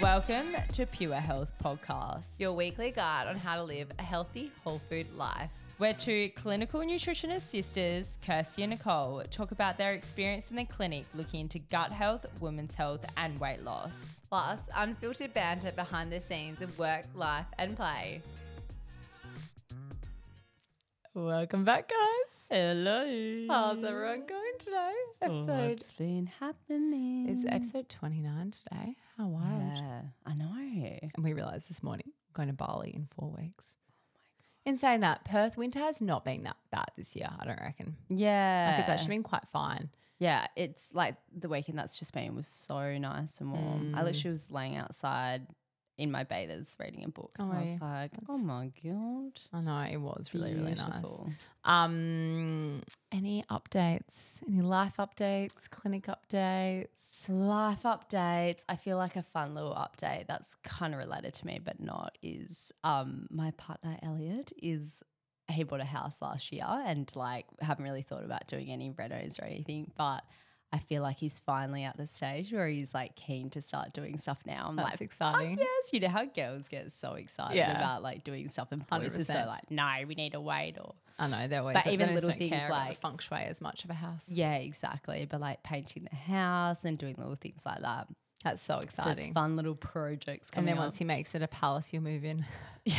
Welcome to Pure Health Podcast. Your weekly guide on how to live a healthy, whole food life. Where two clinical nutritionist sisters, Kirsty and Nicole, talk about their experience in the clinic looking into gut health, women's health, and weight loss. Plus, unfiltered banter behind the scenes of work, life, and play. Welcome back, guys. Hello. How's everyone going today? Episode. What's been happening? It's episode 29 today. How wild. Yeah, I know. And we realised this morning going to Bali in four weeks. In saying that, Perth winter has not been that bad this year, I don't reckon. Yeah. Like it's actually been quite fine. Yeah, it's like the weekend that's just been was so nice and warm. I Mm. literally was laying outside in my bathers reading a book. Oh, I was like, oh my god, I know it was really, really nice. Um, any updates? Any life updates? Clinic updates? Life updates. I feel like a fun little update that's kind of related to me, but not. Is um my partner Elliot is he bought a house last year and like haven't really thought about doing any renos or anything, but. I feel like he's finally at the stage where he's like keen to start doing stuff now. I'm That's like, exciting. Oh, yes, you know how girls get so excited Yeah. about like doing stuff and boys are so 100%. like, no, we need to wait or I know they're always, But they even little don't things like- feng shui as much of a house. yeah, exactly. But like painting the house and doing little things like that. That's so So exciting. it's fun little projects and then up. once he makes it a palace, you'll move in. yeah,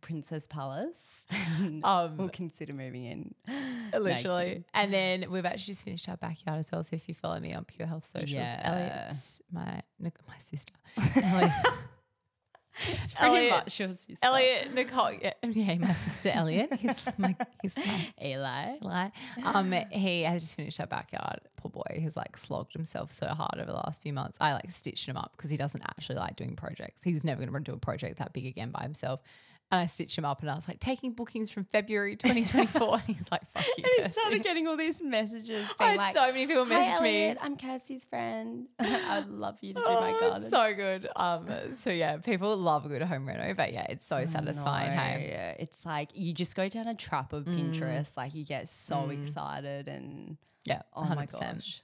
Princess Palace. Um, we'll consider moving in. literally. and then we've actually just finished our backyard as well. So if you follow me on Pure Health Socials, Yeah. Elliot, my my sister, Elliot, It's pretty Elliot, much your sister. Elliot, Nicole, yeah, yeah, my sister Elliot, he's my, he's my Eli. Like, um, he has just finished our backyard. Poor boy, he's like slogged himself so hard over the last few months. I like stitched him up because he doesn't actually like doing projects. He's never going to do a project that big again by himself. And I stitched him up, and I was like, taking bookings from February 2024. and he's like, "Fuck you." And he started getting all these messages I had like, so many people message Elliot, me. I'm Kirsty's friend. I'd love you to do Oh, my garden. so good. Um, so yeah, people love a good home reno, but yeah, it's so satisfying. Hey, It's like you just go down a trap of Pinterest, like you get so excited and yeah, oh my 100%. gosh.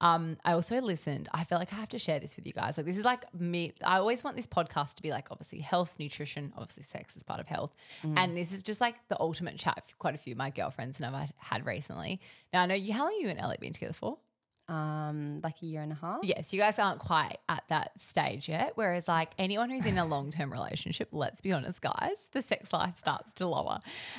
Um, I also listened. I feel like I have to share this with you guys. Like this is like me. I always want this podcast to be like obviously health, nutrition, obviously sex is part of health, and this is just like the ultimate chat. for Quite a few of my girlfriends and I've had recently. Now I know you. How long you and Elliot been together for? Um, like a year and a half. Yes, you guys aren't quite at that stage yet. Whereas like anyone who's in a long term relationship, let's be honest, guys, the sex life starts to lower.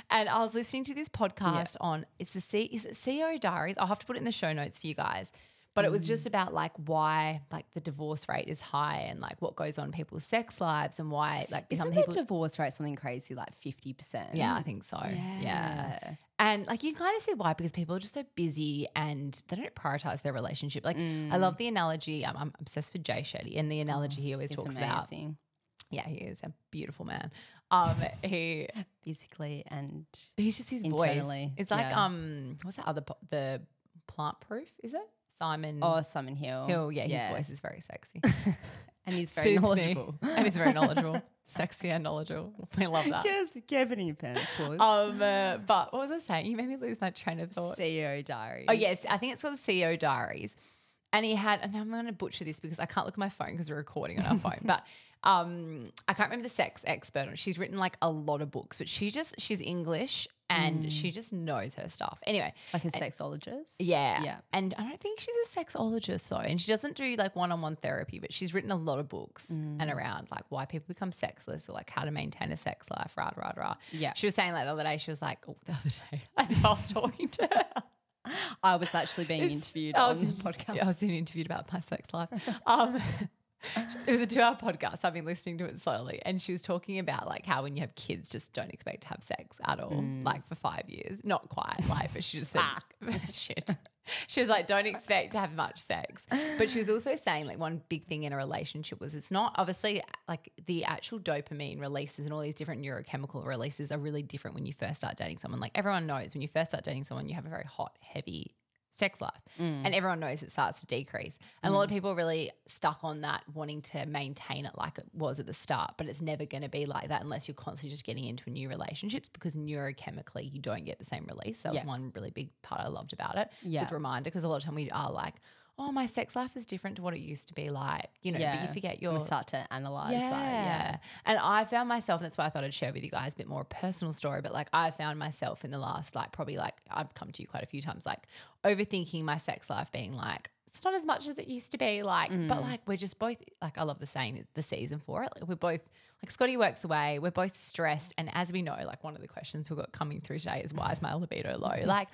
And I was listening to this podcast on it's the C is it CEO Diaries. I'll have to put it in the show notes for you guys. But it was just about like why like the divorce rate is high and like what goes on in people's sex lives and why like Isn't some the people divorce rate something crazy like fifty percent? yeah, I think so. Yeah. And like you kind of see why because people are just so busy and they don't prioritize their relationship. Like I love the analogy. I'm, I'm obsessed with Jay Shetty, and the analogy he always talks about. Yeah, he is a beautiful man. Um, he Physically and he's just his Internally, voice. It's like yeah. um, what's that other po- the plant proof? Is it Simon? oh Simon Hill. Hill. Yeah, his voice is very sexy. And he's very me. knowledgeable. and he's very knowledgeable, sexy and knowledgeable. We love that. Give it in your pants, please. Um, uh, but what was I saying? You made me lose my train of thought. CEO Diaries. Oh yes, I think it's called the CEO Diaries. And he had, and I'm going to butcher this because I can't look at my phone because we're recording on our phone. But um, I can't remember the sex expert on. She's written like a lot of books, but she just she's English and she just knows her stuff. Anyway, Like a sexologist. yeah, Yeah. And I don't think she's a sexologist though, and she doesn't do like one-on-one therapy, but she's written a lot of books Mm. and around like why people become sexless or like how to maintain a sex life. Rah rah rah. Yeah. She was saying like the other day, she was like, oh, the other day, as I was talking to her. I was actually being It's- interviewed I on the podcast. Yeah, I was being interviewed about my sex life. Um, it was a two-hour podcast. I've been listening to it slowly, and she was talking about like how when you have kids, just don't expect to have sex at all, mm. like for five years. Not quite, like, but she just said, "Shit." She was like, "Don't expect to have much sex," but she was also saying like one big thing in a relationship was it's not obviously like the actual dopamine releases and all these different neurochemical releases are really different when you first start dating someone. Like everyone knows when you first start dating someone, you have a very hot, heavy sex life. Mm. And everyone knows it starts to decrease. And a lot of mm. people are really stuck on that, wanting to maintain it like it was at the start. But it's never going to be like that unless you're constantly just getting into new relationships because neurochemically you don't get the same release. That was Yeah. one really big part I loved about it. Yeah. Good reminder because a lot of time we are like, oh, my sex life is different to what it used to be like, you know, but you forget You your start to analyze yeah. that. Yeah. And I found myself, and that's why I thought I'd share with you guys a bit more a personal story, but like I found myself in the last, like probably like I've come to you quite a few times, like overthinking my sex life being like, it's not as much as it used to be. Like, but mm. like we're just both like I love the saying the season for it. Like we're both like Scotty works away, we're both stressed. And as we know, like one of the questions we've got coming through today is why is my libido low? Like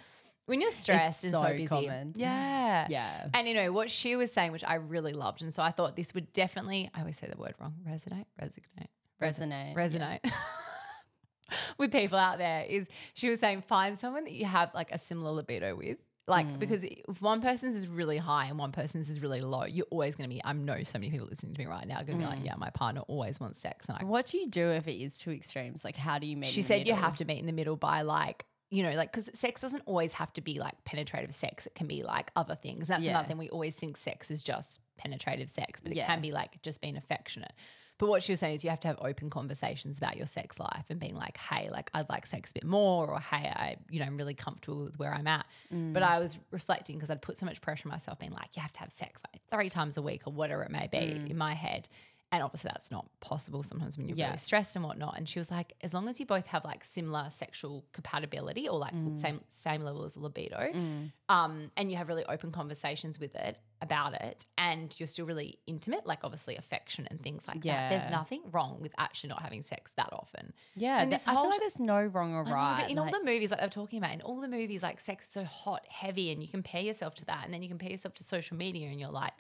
when you're stressed and so, so busy. common. Yeah. Yeah. And you know what she was saying, which I really loved. And so I thought this would definitely, I always say the word wrong, resonate, resignate, Resonate. resonate with people out there is she was saying find someone that you have like a similar libido with. Like Mm. because if one person's is really high and one person's is really low, you're always going to be. I know so many people listening to me right now are going to be Mm. like, "Yeah, my partner always wants sex," and I What do you do if it is two extremes? Like, how do you meet? she said you have to meet in the middle by like you know like because sex doesn't always have to be like penetrative sex it can be like other things that's Yeah. another thing we always think sex is just penetrative sex but it Yeah. can be like just being affectionate but what she was saying is you have to have open conversations about your sex life and being like hey like i'd like sex a bit more or hey i you know i'm really comfortable with where i'm at Mm. but i was reflecting because i'd put so much pressure on myself being like you have to have sex like three times a week or whatever it may be Mm. in my head and obviously that's not possible sometimes when you're Yeah. really stressed and whatnot. And she was like, as long as you both have like similar sexual compatibility or like Mm. same same level as libido, um, and you have really open conversations with it about it, and you're still really intimate, like obviously affection and things like that. Yeah. There's nothing wrong with actually not having sex that often. Yeah, And this I feel like there's no wrong or know, right. but in like- all the movies, like they're talking about, in all the movies, like sex is so hot, heavy, and you compare yourself to that, and then you compare yourself to social media, and you're like,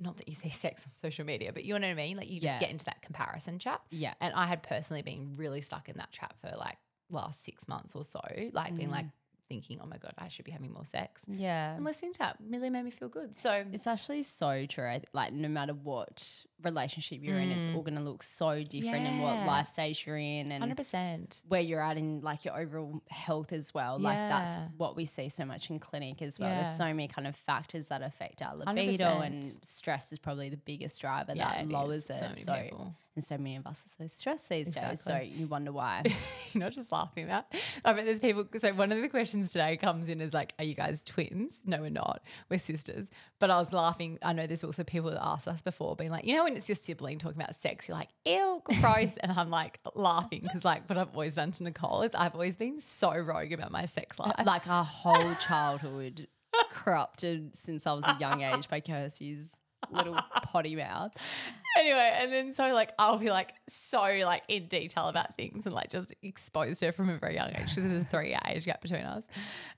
not that you see sex on social media, but you know what I mean? Like you just Yeah. get into that comparison trap. Yeah. And I had personally been really stuck in that trap for like last six months or so, like being Mm. like thinking, oh my God, I should be having more sex. yeah. And listening to that really made me feel good. So It's actually so true. I Like, no matter what relationship you're in, it's all going to look so different in what Mm. Life stage you're in and 100%. where you're at in like your overall health as well. Like, that's what we see so much in clinic as well. Yeah. There's so many kind of factors that affect our libido, and 100%. stress is probably the biggest driver Yeah, that it lowers is. it. So So. And so many of us are so stressed these days. So, you wonder why. you're not just laughing about. I bet there's people. So one of the questions today comes in as like, "Are you guys twins?" No, we're not. We're sisters. But I was laughing. I know there's also people that asked us before, being like, you know, when it's your sibling talking about sex, you're like, "Ew, gross," and I'm like laughing because like what I've always done to Nicole is I've always been so rogue about my sex life. like our whole childhood corrupted since I was a young age by Kirsty's little potty mouth. anyway, and then so like I'll be like so like in detail about things and like just exposed her from a very young age because there's a three year age gap between us.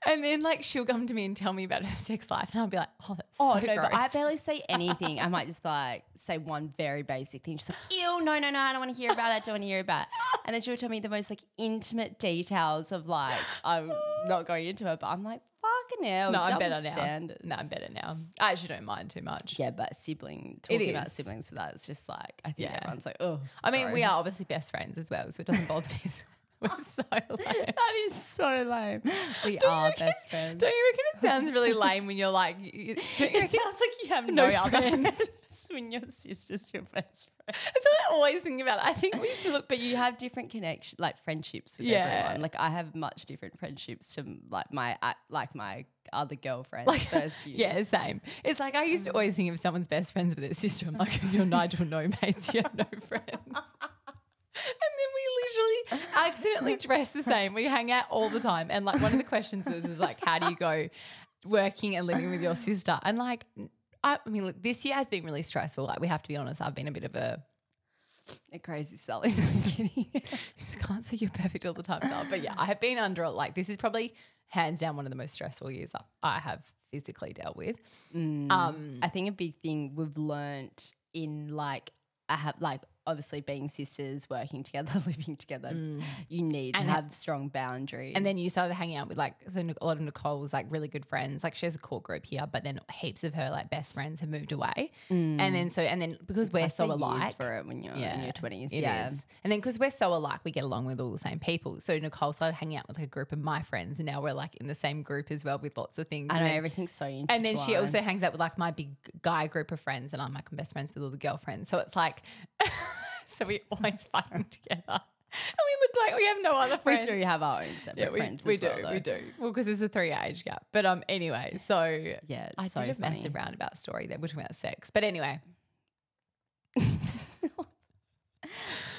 And then like she'll come to me and tell me about her sex life, and I'll be like, oh, that's Oh so no, gross. but I barely say anything. I might just like say one very basic thing. She's like, "Ew, no, no, no, I don't want to hear about it. I don't want to hear about." it. And then she'll tell me the most like intimate details of like I'm not going into it, but I'm like, "Fucking hell!" no, I'm better now. No, I'm better now. I actually don't mind too much. Yeah, but sibling talking about siblings for that, it's just like I think Yeah. everyone's like, "Oh." I mean, we are obviously best friends as well, so it doesn't bother me. We're so lame. That is so lame. We Don't are reckon- best friends. Don't you reckon it sounds really lame when you're like, you, don't you It sounds like you have No no, other friends. friends when your sister's your best friend. That's what I always think about. I think we look, But you have different connection, like friendships with Yeah. everyone. Like I have much different friendships to like my uh, like my other girlfriends you. yeah, same. It's like I used to always think of someone's best friends with their sister, I'm like, you're Nigel, no mates, you have no friends. And then we literally accidentally dress the same. We hang out all the time. And like one of the questions was is like, how do you go working and living with your sister? And like I mean, look, this year has been really stressful. Like we have to be honest, I've been a bit of a a crazy Sally. No, I'm kidding. you just can't say you're perfect all the time, Dal. But yeah, I have been under it. Like this is probably hands down one of the most stressful years I- have physically dealt with. Um, I think a big thing we've learnt in like I have like obviously being sisters, working together, living together, you need to Mm. And ha- have strong boundaries. And then you started hanging out with like so a lot of Nicole's like really good friends. Like she has a core group here, but then heaps of her like best friends have moved away. And then so and then because we're Mm. Like so alike, for it when you're in your twenties. Yeah. is. And then because we're so alike, we get along with all the same people. So Nicole started hanging out with like a group of my friends, and now we're like in the same group as well with lots of things. I And know then- everything's so intertwined. And then she also hangs out with like my big guy group of friends, and I'm like I'm best friends with all the girlfriends. So it's like, so we always fucking together. And we look like we have no other friends. We do have our own separate Yeah, we, friends we do. well, we do. Well, because there's a three age gap. But um, anyway, so Yeah, I so did a funny. massive roundabout story there. We're talking about sex, but anyway,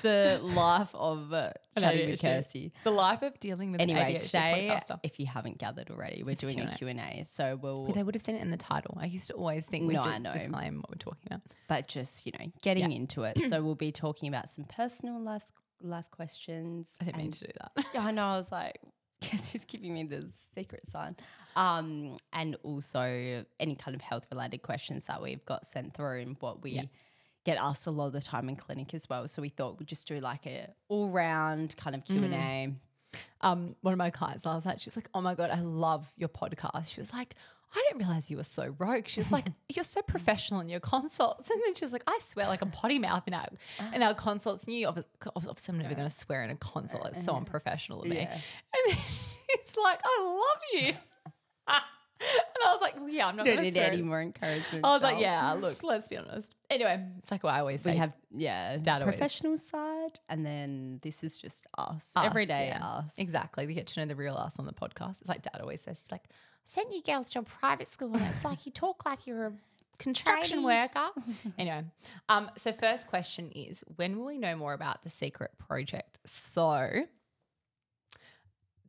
the life of uh, chatting with Kirsty. the life of dealing with Anyway, ADHD today, podcaster. if you haven't gathered already, we're It's doing a Q&A. Q&A. So we'll, But they would have seen it in the title. I used to always think we No, I know. disclaim what we're talking about. but just, you know, getting Yeah. into it. so we'll be talking about some personal life, life questions. I didn't mean to do that. Yeah, I know. I was like, guess he's giving me the secret sign. Um, and also any kind of health related questions that we've got sent through and what we Yeah. Get asked a lot of the time in clinic as well. So we thought we'd just do like a all round kind of Q and A. Mm. um, one of my clients last night, she's like, "Oh my god, I love your podcast." She was like, "I didn't realize you were so rogue." She was like, "You're so professional in your consults," and then she's like, "I swear like a potty mouth in our ah. in our consults." And you obviously, obviously I'm never going to swear in a consult. It's so uh-huh. unprofessional of me. Yeah. And then she's like, "I love you," and I was like, well, "Yeah, I'm not going to need swear." any more encouragement. I was like, "Yeah, look, let's be honest." Anyway, it's like what I always say. We have yeah Dad always- professional side, and then this is just us, us, everyday yeah. us. Exactly. We get to know the real us on the podcast. It's like Dad always says, he's like, I sent you girls to a private school and it's like you talk like you're a construction worker. anyway, um, so first question is when will we know more about the secret project? So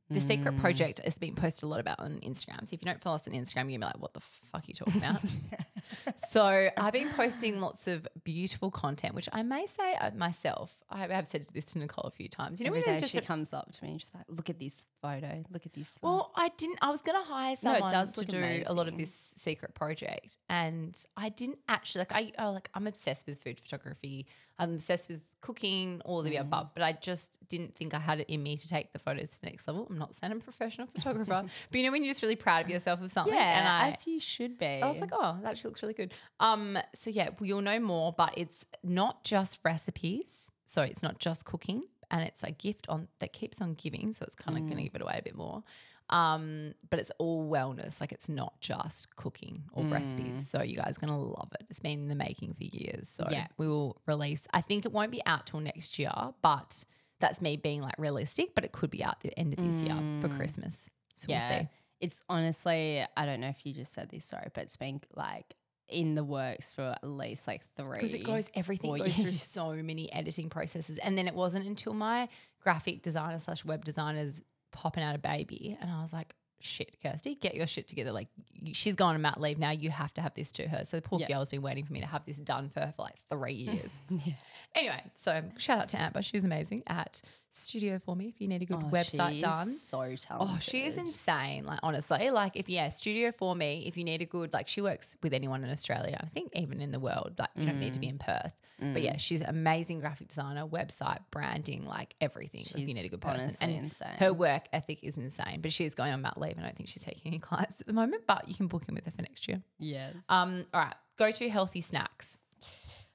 the secret Mm. project is being posted a lot about on Instagram. So if you don't follow us on Instagram, you're gonna be like, what the fuck are you talking about? so I've been posting lots of beautiful content, which I may say uh, myself. I have said this to Nicole a few times. You know, Every when day just she a comes up to me and she's like, "Look at this photo. Look at this." photo." Well, I didn't. I was going to hire No, someone does to do a lot of this secret project, and I didn't actually like. I oh, like I'm obsessed with food photography. I'm obsessed with cooking, all of the Mm. above. But I just didn't think I had it in me to take the photos to the next level. I'm not saying I'm a professional photographer, but you know when you're just really proud of yourself of something. yeah, and I, as you should be. so I was like, oh, that actually looks really good. Um, so yeah, you'll know more, but it's not just recipes. So it's not just cooking, and it's a gift on that keeps on giving. So it's kind of going to give it away a bit more. Um, but it's all wellness. Like it's not just cooking or recipes. So you guys are gonna love it. It's been in the making for years. So Yeah. we will release. I think it won't be out till next year, but that's me being like realistic. But it could be out the end of this year for Christmas. So yeah, we'll see. it's honestly, I don't know if you just said this, sorry, but it's been like in the works for at least like three. because it goes everything goes through so many editing processes and then it wasn't until my graphic designer slash web designers popping out a baby and i was like shit kirsty get your shit together like she's gone on mat leave now you have to have this to her so the poor Yeah. girl's been waiting for me to have this done for her for like three years Yeah. anyway so shout out to amber she's amazing at studio for me if you need a good Oh, website done So talented. Oh, she is insane. Like honestly, like if yeah, studio for me. If you need a good, like she works with anyone in Australia. I think even in the world. Like you don't need to be in Perth. But yeah, she's amazing graphic designer, website branding, like everything. if you need a good person, and insane. her work ethic is insane. But she is going on mat leave, and I don't think she's taking any clients at the moment. But you can book in with her for next year. Yes. Um, all right, go to healthy snacks.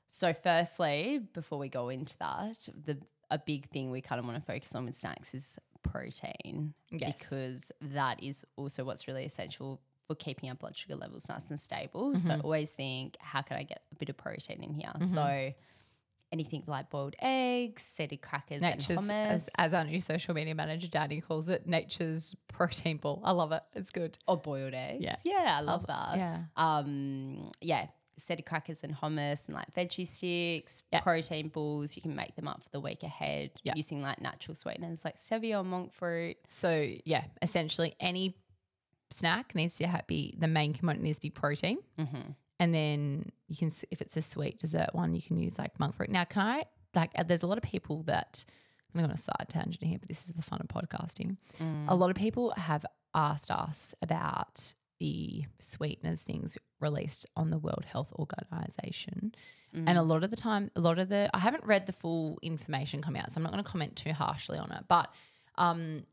So, firstly, before we go into that, the a big thing we kind of want to focus on with snacks is protein, Yes. because that is also what's really essential for keeping our blood sugar levels nice and stable. So, always think, how can I get a bit of protein in here? So, anything like boiled eggs, seeded crackers, Nature's, and hummus, as, as our new social media manager Danny calls it, nature's protein ball. I love it. It's good. or boiled eggs. Yeah. Yeah, I love that. Yeah. Um, yeah, seeded crackers and hummus and like veggie sticks, Yeah. protein balls. You can make them up for the week ahead Yeah. using like natural sweeteners like stevia or monk fruit. So yeah, essentially any snack needs to be the main component needs to be protein, Mm-hmm. and then you can if it's a sweet dessert one, you can use like monk fruit. Now, can I like? uh, There's a lot of people that I'm going on a side tangent here, but this is the fun of podcasting. Mm. A lot of people have asked us about the sweeteners things released on the World Health Organization. And a Mm. lot of the time, a lot of the, I haven't read the full information come out, so I'm not going to comment too harshly on it. But um,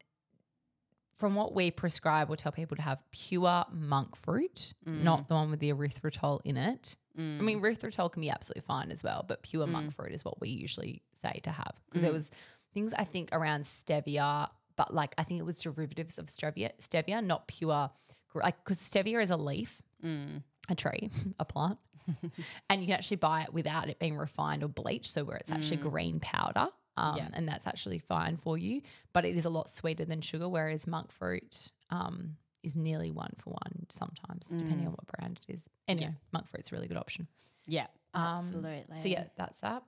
from what we prescribe, we'll tell people to have pure monk fruit, not the one with the erythritol in it. I mean, erythritol can be absolutely fine as well, but pure monk fruit is what we usually say to have. Because there was things I think around stevia, but like I think it was derivatives of stevia, stevia, not pure, like because stevia is a leaf, a tree, a plant, and you can actually buy it without it being refined or bleached. So where it's actually green powder, um, Yeah. and that's actually fine for you. But it is a lot sweeter than sugar, whereas monk fruit um, is nearly one for one sometimes, depending on what brand it is. Anyway, monk fruit's a really good option. Yeah, Um, absolutely. So yeah, that's that.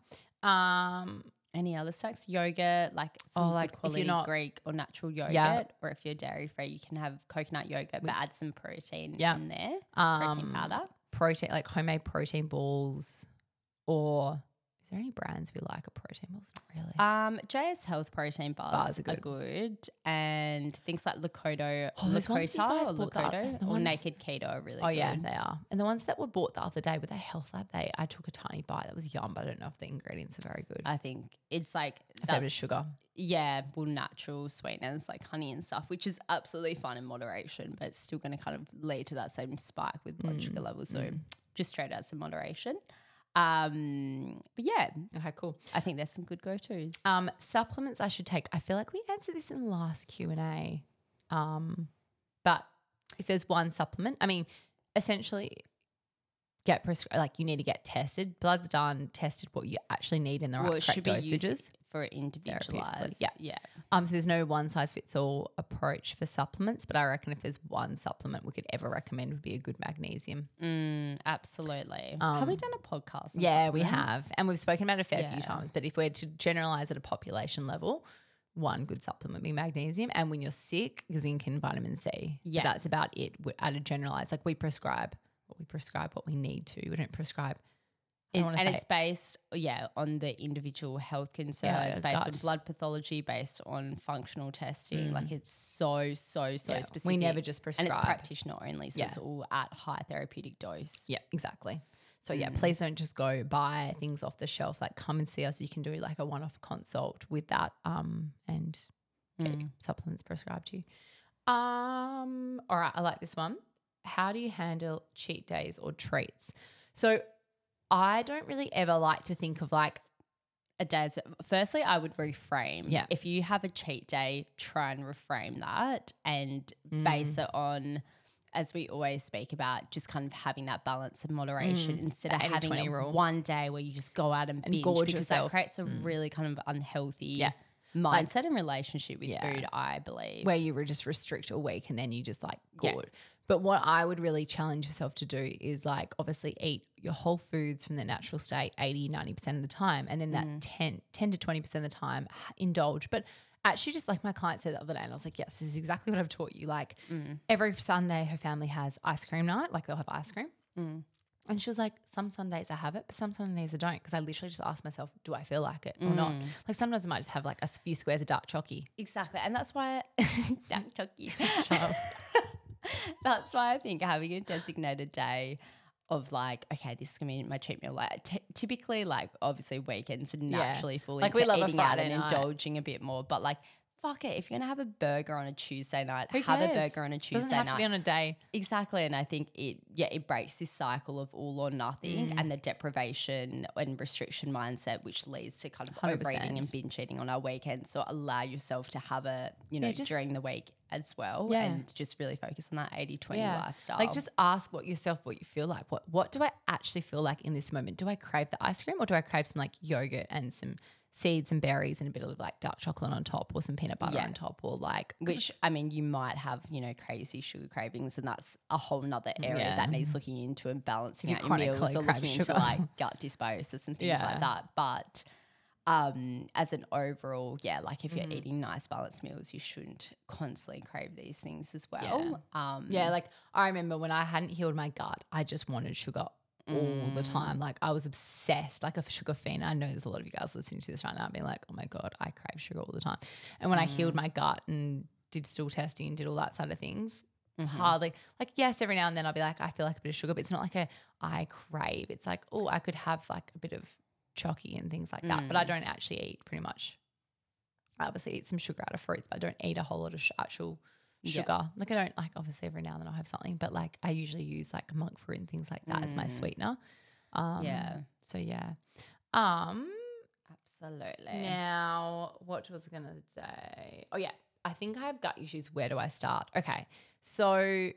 Um, Any other snacks? Yogurt, like some Oh, like, if you're quality not- Greek or natural yogurt, Yeah. or if you're dairy free, you can have coconut yogurt, but add some protein Yeah. in there. Protein um, powder. protein like homemade protein balls, or there any brands we like of protein balls? Not really. Um, JS Health protein bars, Bars are are, good. good. and things like Lakota, Oh, those ones you guys Lakota or Lakota or ones- Naked Keto are really Oh good. yeah, they are. And the ones that were bought the other day with the health lab, they I took a tiny bite. That was yum, but I don't know if the ingredients are very good. I think it's like a fair bit of sugar. yeah, well, natural sweeteners like honey and stuff, which is absolutely fine in moderation, but it's still going to kind of lead to that same spike with blood Mm, sugar levels. So just straight out some moderation. Um, but yeah, Okay, cool. I think there's some good go tos. Um, supplements I should take. I feel like we answered this in the last Q and A. Um, but if there's one supplement, I mean, essentially, get prescribed. Like you need to get tested. Blood's done. Tested what you actually need in the right well, it correct should be dosages. used for individualized. yeah. yeah. Um, so there's no one size fits all approach for supplements, but I reckon if there's one supplement we could ever recommend would be a good magnesium. Mm, absolutely. have we Um, done a podcast? on Yeah, we have. And we've spoken about it a fair few times. But if we're to generalize at a population level, one good supplement would be magnesium. And when you're sick, zinc and vitamin C. But Yeah. that's about it at a generalized. Like we prescribe what we prescribe what we need to. We don't prescribe. It- and it's based, yeah, on the individual health concerns, Yeah, based gut. on blood pathology, based on functional testing. Like it's so, so, so Mm. Yeah, specific. We never just prescribe. and it's practitioner only, so Yeah. it's all at high therapeutic dose. Yeah, exactly. So Mm. yeah, please don't just go buy things off the shelf. Like come and see us. You can do like a one-off consult with that, um, and get Mm. supplements prescribed to you. Um, all right, I like this one. How do you handle cheat days or treats? So I don't really ever like to think of like A day's firstly, I would reframe. Yeah. If you have a cheat day, try and reframe that and Mm. base it on. As we always speak about, just kind of having that balance of moderation instead Mm. The of having a one day where you just go out and, And binge gorge because yourself. Mm. that creates a really kind of unhealthy Yeah. mindset and relationship with Yeah. food. I believe. where you just restrict a week and then you just like Yeah. But what I would really challenge yourself to do is like obviously eat your whole foods from the natural state 80, 90% of the time. And then that Mm. 10, 10 to 20% of the time, indulge. But actually, just like my client said the other day, and I was like, yes, this is exactly what I've taught you. Like Mm. every Sunday, her family has ice cream night, like they'll have ice cream. Mm. And she was like, some Sundays I have it, but some Sundays I don't. Because I literally just ask myself, do I feel like it or not? Mm. Like sometimes I might just have like a few squares of dark chalky. Exactly. And that's why took you. that's why I think having a designated day of like, okay, this is gonna be my cheat meal. Like t- typically, like obviously weekends are naturally full Like, into we love a eating out Friday and night. indulging a bit more. But like, fuck it, if you're gonna have a burger on a Tuesday night, Who have a burger on a Tuesday Doesn't have night. to be on a day. Exactly. And I think it, yeah, it breaks this cycle of all or nothing Mm. and the deprivation and restriction mindset, which leads to kind of overeating and binge eating on our weekends. So allow yourself to have a, you know, Yeah, just- during the week as well Yeah. and just really focus on that 80 20 lifestyle. Like just ask what yourself what you feel like. What what do I actually feel like in this moment? Do I crave the ice cream or do I crave some like yogurt and some seeds and berries and a bit of like dark chocolate on top or some peanut butter Yeah. on top or like which I mean, you might have, you know, crazy sugar cravings, and that's a whole nother area Yeah. that needs looking into and balancing You out your meals or looking into like gut dysbiosis and things Yeah. like that. But um, as an overall, yeah, like if you're Mm. eating nice balanced meals, you shouldn't constantly crave these things as well. Um, Yeah, like I remember when I hadn't healed my gut, I just wanted sugar all the Mm. time. Like I was obsessed, like a sugar fiend. I know there's a lot of you guys listening to this right now being like, oh my God, I crave sugar all the time. And when I Mm. healed my gut and did stool testing and did all that side of things, Mhm. hardly like yes, every now and then I'll be like, I feel like a bit of sugar, but it's not like a I crave. It's like, oh, I could have like a bit of chalky and things like that. But I Mm. don't actually eat pretty much. I obviously eat some sugar out of fruits, but I don't eat a whole lot of sh- actual. Sugar. Like I don't like obviously every now and then I'll have something, but like I usually use like monk fruit and things like that as my Mm. sweetener. Um, Yeah. So yeah. Um. Absolutely. Now, what was I gonna say? Oh yeah, I think I have gut issues. Where do I start? Okay, so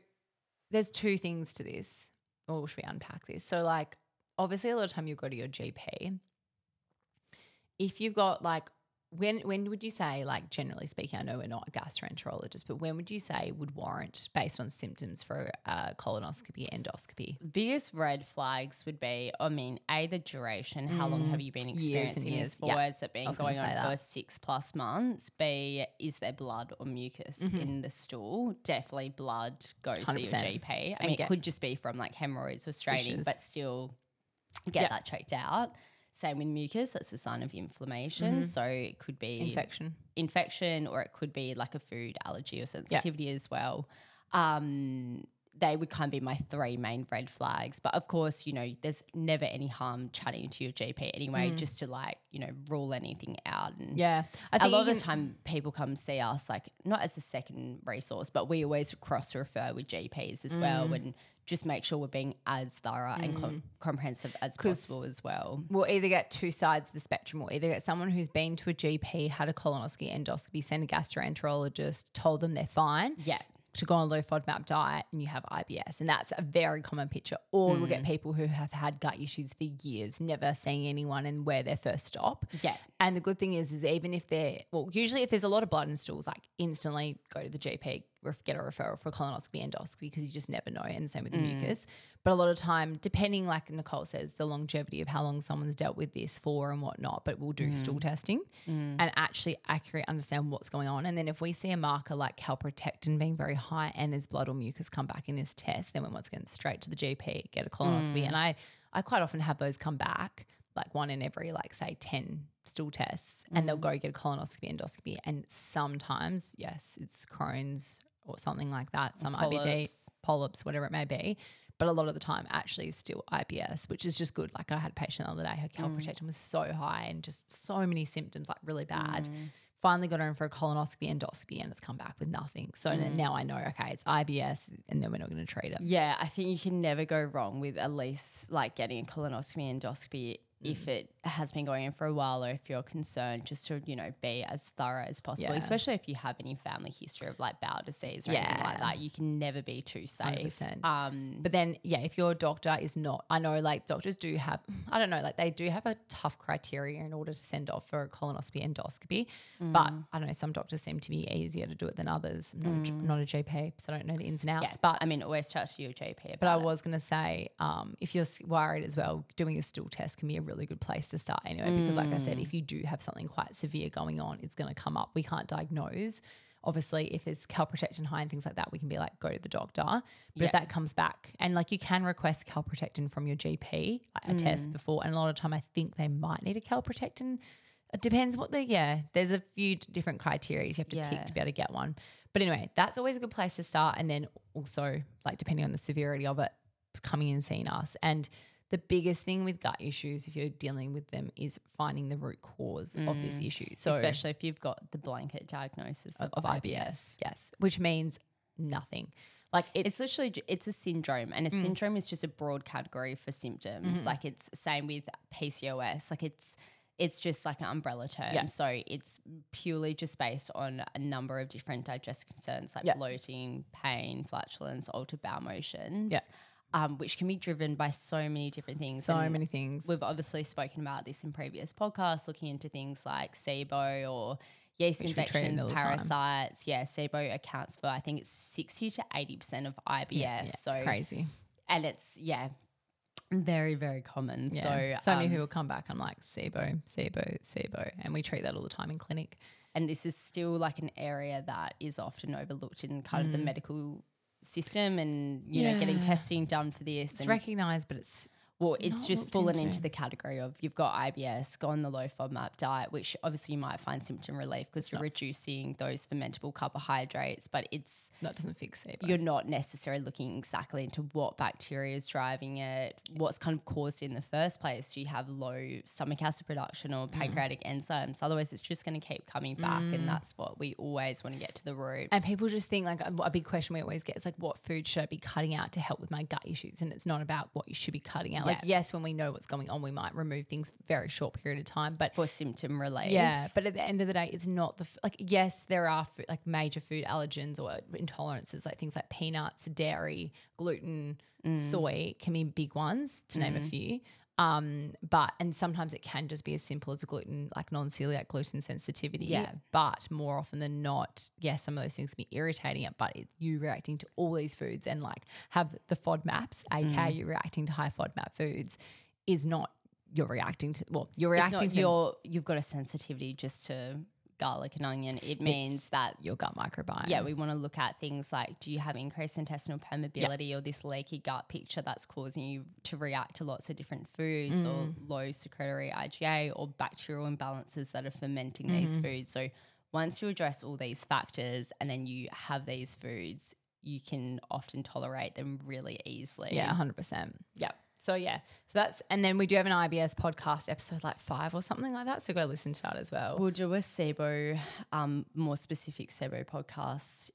there's two things to this. Or should we unpack this? So like, obviously, a lot of time you go to your GP. If you've got like when when would you say, like generally speaking, I know we're not a gastroenterologist, but when would you say would warrant based on symptoms for a colonoscopy endoscopy? biggest red flags would be, I mean, A, the duration. How long have you been Mm. experiencing years. this for? Yeah. Has it been gonna on say for six plus months? B, is there blood or mucus Mm-hmm. in the stool? Definitely blood. Go see your 100%. GP. I mean, it could just be from like hemorrhoids or straining, but still get Yeah. that checked out. Same with mucus, that's a sign of inflammation. So it could be Mm-hmm. Infection. infection or it could be like a food allergy or sensitivity as well. Um, they would kind of be my three main red flags. But of course, you know, there's never any harm chatting to your GP anyway, just to like, you know, rule anything out. And Mm. Yeah, I a think a lot of the time people come see us like not as a second resource, but we always cross refer with GPs as Mm. well and just make sure we're being as thorough and com- comprehensive as possible as well. we'll either get two sides of the spectrum. We'll either get someone who's been to a GP, had a colonoscopy, endoscopy, sent a gastroenterologist, told them they're fine. Yeah. To go on a low FODMAP diet and you have IBS. And that's a very common picture. Or we'll Mm. get people who have had gut issues for years, never seeing anyone and where their first stop. Yeah. And the good thing is, is even if they're, well, usually if there's a lot of blood in stools, like instantly go to the GP, get a referral for colonoscopy, endoscopy, because you just never know. And the same with the mm. mucus. But a lot of time, depending, like Nicole says, the longevity of how long someone's dealt with this for and whatnot, but we'll do mm. stool testing mm. and actually accurately understand what's going on. And then if we see a marker like calprotectin being very high and there's blood or mucus come back in this test, then we once again straight to the GP, get a colonoscopy. And I, I quite often have those come back, like one in every like say 10 stool tests, and they'll mm. go get a colonoscopy, endoscopy. And sometimes, yes, it's Crohn's or something like that, some IBD, polyps. polyps, whatever it may be. But a lot of the time, actually, it's still IBS, which is just good. Like I had a patient the other day, her calprotectin mm. was so high and just so many symptoms, like really bad. Mm. Finally got her in for a colonoscopy, endoscopy, and it's come back with nothing. So then now I know, okay, it's IBS, and then we're not going to treat it. Yeah, I think you can never go wrong with at least like getting a colonoscopy endoscopy Mm. if it has been going in for a while or if you're concerned just to, you know, be as thorough as possible, Yeah. especially if you have any family history of like bowel disease or anything like that. You can never be too safe. 100%. Um, But then, yeah, if your doctor is not, I know like doctors do have, I don't know, like they do have a tough criteria in order to send off for a colonoscopy endoscopy. But Mm. I don't know, some doctors seem to be easier to do it than others. I'm not, a, I'm not a GP, so I don't know the ins and outs. yeah, But I mean, always chat to your GP but I it. was going to say, um, if you're worried as well, doing a stool test can be a really good place to start anyway. Because, like I Mm. said, if you do have something quite severe going on, it's going to come up. We can't diagnose. Obviously, if there's calprotectin high and things like that, we can be like, go to the doctor. But Yeah. if that comes back, and like you can request calprotectin from your GP, like a Mm. test before, and a lot of time I think they might need a calprotectin. It depends what the yeah. There's a few different criteria you have to Yeah. tick to be able to get one. But anyway, that's always a good place to start. And then also, like depending on the severity of it, coming and seeing us. And the biggest thing with gut issues, if you're dealing with them, is finding the root cause of this issue. So especially if you've got the blanket diagnosis of, of IBS, yes, which means nothing. Like it, It's literally it's a syndrome, and a Mm. syndrome is just a broad category for symptoms. Mm-hmm. Like it's same with PCOS. Like it's it's just like an umbrella term. Yeah. So it's purely just based on a number of different digestive concerns like Yeah. bloating, pain, flatulence, altered bowel motions. Yeah. Um, which can be driven by so many different things. so And many things. We've obviously spoken about this in previous podcasts, looking into things like SIBO or yeast Which infections, time. parasites. Yeah, SIBO accounts for I think it's sixty to eighty percent of IBS. yeah, so it's crazy. and it's yeah, very very common. Yeah. So so many um, people come back. I'm like SIBO, SIBO, SIBO, and we treat that all the time in clinic. and this is still like an area that is often overlooked in kind of the medical system and you know getting. Testing done for this It's recognised, but it's Well, it's not just fallen into. into the category of you've got IBS, gone the low FODMAP diet, which obviously you might find symptom relief because you're reducing those fermentable carbohydrates, but it's that doesn't fix it. you're not necessarily looking exactly into what bacteria is driving it, what's kind of caused it in the first place. Do you have low stomach acid production or mm. pancreatic enzymes? Otherwise, it's just going to keep coming back, and mm. that's what we always want to get to the root. And people just think like a, a big question we always get is like, what food should I be cutting out to help with my gut issues? And it's not about what you should be cutting out. Like, yes, when we know what's going on, we might remove things for a very short period of time, but for symptom relief. yeah, but at the end of the day, it's not the f- like. Yes, there are food, like major food allergens or intolerances, like things like peanuts, dairy, gluten, mm. soy can be big ones to name a mm. few. Um, but and sometimes it can just be as simple as a gluten, like non-celiac gluten sensitivity. Yeah. But more often than not, yes, some of those things can be irritating, it, but it's you reacting to all these foods and like have the FODMAPs, aka Mm. you reacting to high FODMAP foods, is not you're reacting to well, you're reacting to your you've got a sensitivity just to garlic and onion. It means that your gut microbiome. yeah, we want to look at things like do you have increased intestinal permeability or this leaky gut picture that's causing you to react to lots of different foods or Mm. low secretory IgA or bacterial imbalances that are fermenting these Mm-hmm. foods. So once you address all these factors and then you have these foods, you can often tolerate them really easily. Yeah, hundred percent. So yeah, so that's and then we do have an IBS podcast episode like five or something like that. So go listen to that as well. We'll do a SIBO, um, more specific SIBO podcast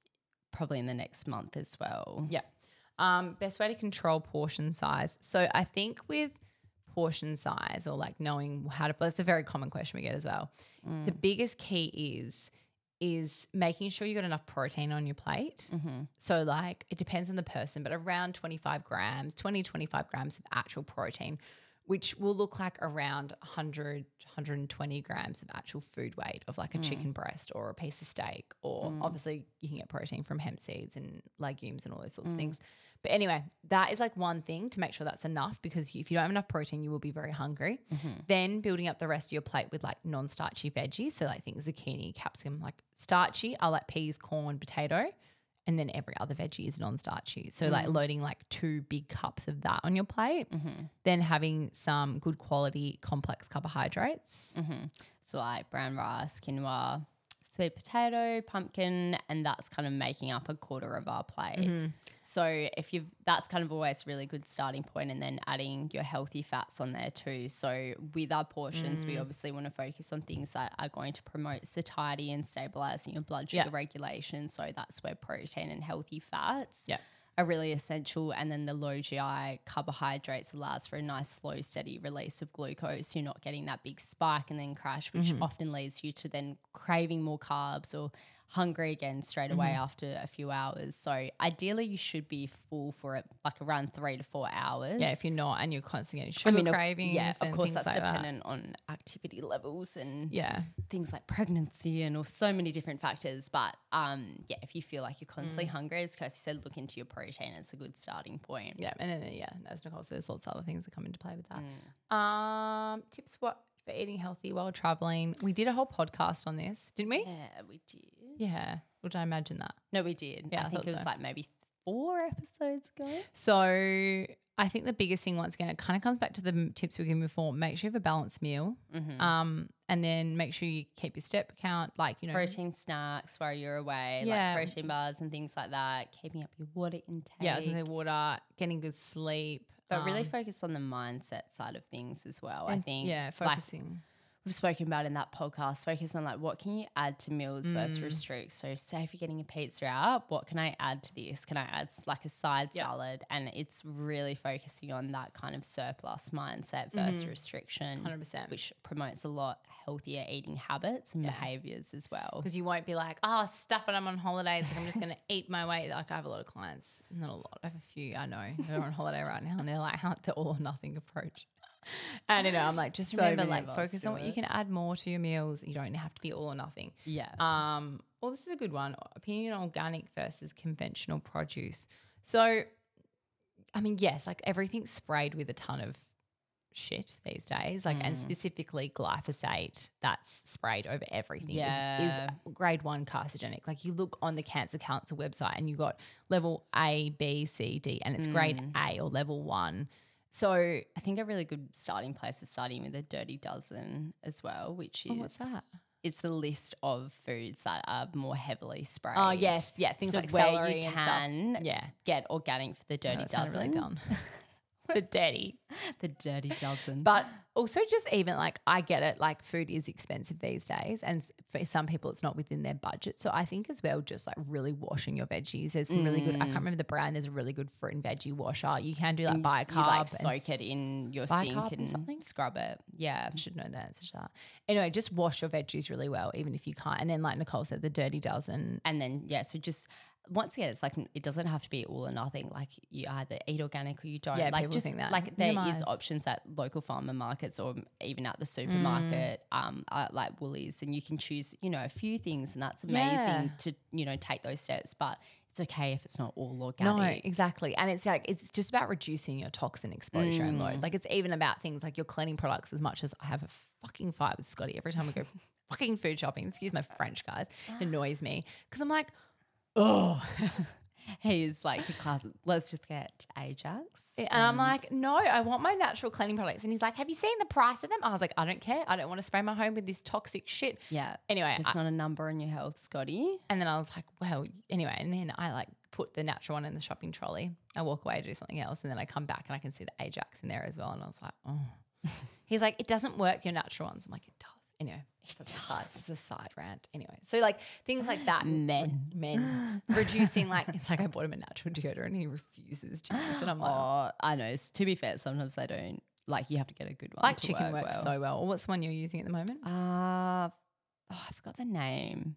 probably in the next month as well. Yeah. Um, best way to control portion size. So I think with portion size or like knowing how to, that's a very common question we get as well. The biggest key is is making sure you got enough protein on your plate. Mm-hmm. So like it depends on the person, but around 25 grams, 20, 25 grams of actual protein, which will look like around 100, 120 grams of actual food weight of like a mm. chicken breast or a piece of steak. Or mm. obviously you can get protein from hemp seeds and legumes and all those sorts of mm. things. But anyway, that is like one thing to make sure that's enough because if you don't have enough protein, you will be very hungry. Mm-hmm. Then building up the rest of your plate with like non starchy veggies. So, like things zucchini, capsicum, like starchy are like peas, corn, potato. And then every other veggie is non starchy. So, like mm. loading like two big cups of that on your plate. Mm-hmm. Then having some good quality complex carbohydrates. Mm-hmm. So like brown rice, quinoa, sweet potato, pumpkin, and that's kind of making up a quarter of our plate. Mm-hmm. So if you've that's kind of always a really good starting point and then adding your healthy fats on there too. So with our portions, Mm. we obviously want to focus on things that are going to promote satiety and stabilizing your blood Yeah. sugar regulation. So that's where protein and healthy fats Yeah. Are really essential. And then the low GI carbohydrates allows for a nice, slow, steady release of glucose. You're not getting that big spike and then crash, which Mm-hmm. often leads you to then craving more carbs or hungry again straight away Mm-hmm. after a few hours. So ideally, you should be full for it like around three to four hours. Yeah, if you're not and you're constantly getting sugar of- cravings. yeah, of course, that's like that. dependent on activity levels and Yeah. things like pregnancy and or so many different factors. But um, yeah, if you feel like you're constantly Mm. hungry, as Kirsty said, look into your protein. It's a good starting point. Yeah, and then yeah, as Nicole said, there's lots of other things that come into play with that. Mm. Um, tips what for eating healthy while traveling. We did a whole podcast on this, didn't we? Yeah, we did. Yeah. Did I imagine that? No, we did. Yeah, I I think it was so. like maybe four episodes ago. So I think the biggest thing, once again, it kind of comes back to the tips we given before. Make sure you have a balanced meal, Mm-hmm. um, and then make sure you keep your step count. Like you know, Protein snacks while you're away, Yeah. like protein bars and things like that. Keeping up your water intake. yeah, I was gonna say water, getting good sleep, but really um, focus on the mindset side of things as well. I think. yeah, like, focusing. We've spoken about in that podcast, focus on like what can you add to meals versus Mm. restrict. So say if you're getting a pizza out, what can I add to this? Can I add like a side Yeah. salad? And it's really focusing on that kind of surplus mindset versus restriction, 100%. which promotes a lot healthier eating habits and behaviors as well. because you won't be like, oh, stuff it. I'm on holidays. Like I'm just gonna eat my way. Like I have a lot of clients, not a lot. I have a few I know that are on holiday right now, and they're like, how the all or nothing approach. And you know, I'm like, just So remember, like, focus on what you can add more to your meals. You don't have to be all or nothing. Yeah. Um, well, this is a good one. Opinion on organic versus conventional produce. So, I mean, yes, like everything's sprayed with a ton of shit these days. Like, and Mm. specifically glyphosate that's sprayed over everything is- Yeah. is, grade one carcinogenic. Like, you look on the Cancer Council website and you got level A, B, C, D, and it's grade Mm. A or level one. So, I think a really good starting place is starting with a dirty dozen as well, which is oh, what's that? it's the list of foods that are more heavily sprayed. Oh, yes. Yeah. Things So like where celery you and stuff. can Yeah. get organic for the dirty sounded dozen. really done. the dirty. The dirty dozen. But also, just even like, I get it, like, food is expensive these days. And for some people, it's not within their budget. So I think as well, just like really washing your veggies. There's some really good, I can't mm. remember the brand, there's a really good fruit and veggie washer. You can do like And bicarb. you like and soak it in your bicarb sink and and something? scrub it. Yeah. I should know the answer to that. Anyway, just wash your veggies really well, even if you can't. And then, like Nicole said, the dirty dozen. And then yeah, so just once again, it's like it doesn't have to be all or nothing. Like you either eat organic or you don't. Yeah, like people just think that. like there is Minimise. options at local farmer markets or even at the supermarket, Mm. um, uh, like Woolies, and you can choose, you know, a few things, and that's amazing Yeah. to you know take those steps. But it's okay if it's not all organic. No, exactly. And it's like it's just about reducing your toxin exposure and Mm. load. Like it's even about things like your cleaning products as much as I have a fucking fight with Scotty every time we go fucking food shopping. Excuse my French guys. It annoys me. Because I'm like, oh. He's like the class. Let's just get Ajax. Eh, and I'm like, no, I want my natural cleaning products. And he's like, have you seen the price of them? I was like, I don't care. I don't want to spray my home with this toxic shit. Yeah. Anyway, It's I- not a number on your health, Scotty. And then I was like, well, anyway. And then I like put the natural one in the shopping trolley. I walk away to do something else. And then I come back and I can see the Ajax in there as well. And I was like, oh. He's like, it doesn't work, your natural ones. I'm like, it does. Anyway, that's a it's a side rant. Anyway, so like things like that. Men. Men. Reducing, like, it's like I bought him a natural deodorant and he refuses to use it. And I'm like, Oh, I know. To be fair, sometimes they don't. Like you have to get a good one. like chicken work works well. so well. What's the one you're using at the moment? Uh, oh, I forgot the name.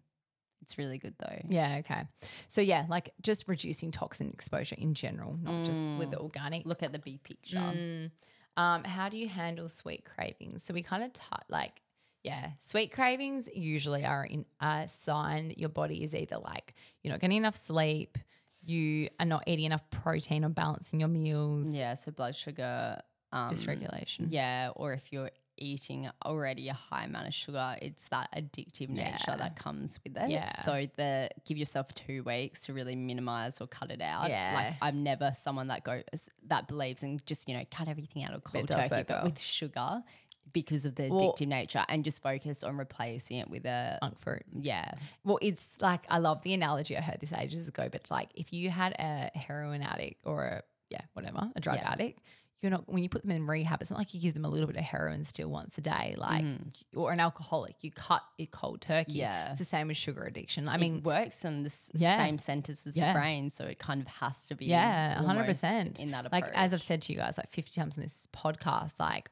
It's really good though. Yeah, okay. So yeah, like just reducing toxin exposure in general, not just with the organic. Look at the big picture. Mm. Um, how do you handle sweet cravings? So we kind of t- like, yeah, sweet cravings usually are in a sign that your body is either like you're not getting enough sleep, you are not eating enough protein or balancing your meals, Yeah, so blood sugar um, dysregulation. Yeah, or if you're eating already a high amount of sugar, it's that addictive nature Yeah. that comes with it. Yeah. So the give yourself two weeks to really minimize or cut it out. Yeah. Like I'm never someone that goes that believes in just, you know, cut everything out of cold turkey, but with sugar because of the Well- addictive nature and just focus on replacing it with a monk fruit. yeah. Well, it's like I love the analogy I heard this ages ago, but like if you had a heroin addict or a yeah, whatever, a drug Yeah. addict, you're not when you put them in rehab, it's not like you give them a little bit of heroin still once a day, like Mm-hmm. or an alcoholic. You cut it cold turkey. Yeah. It's the same with sugar addiction. I I mean, works on the s- Yeah. same centers as Yeah. the brain, so it kind of has to be yeah, hundred percent. in that approach. Like as I've said to you guys like fifty times in this podcast, like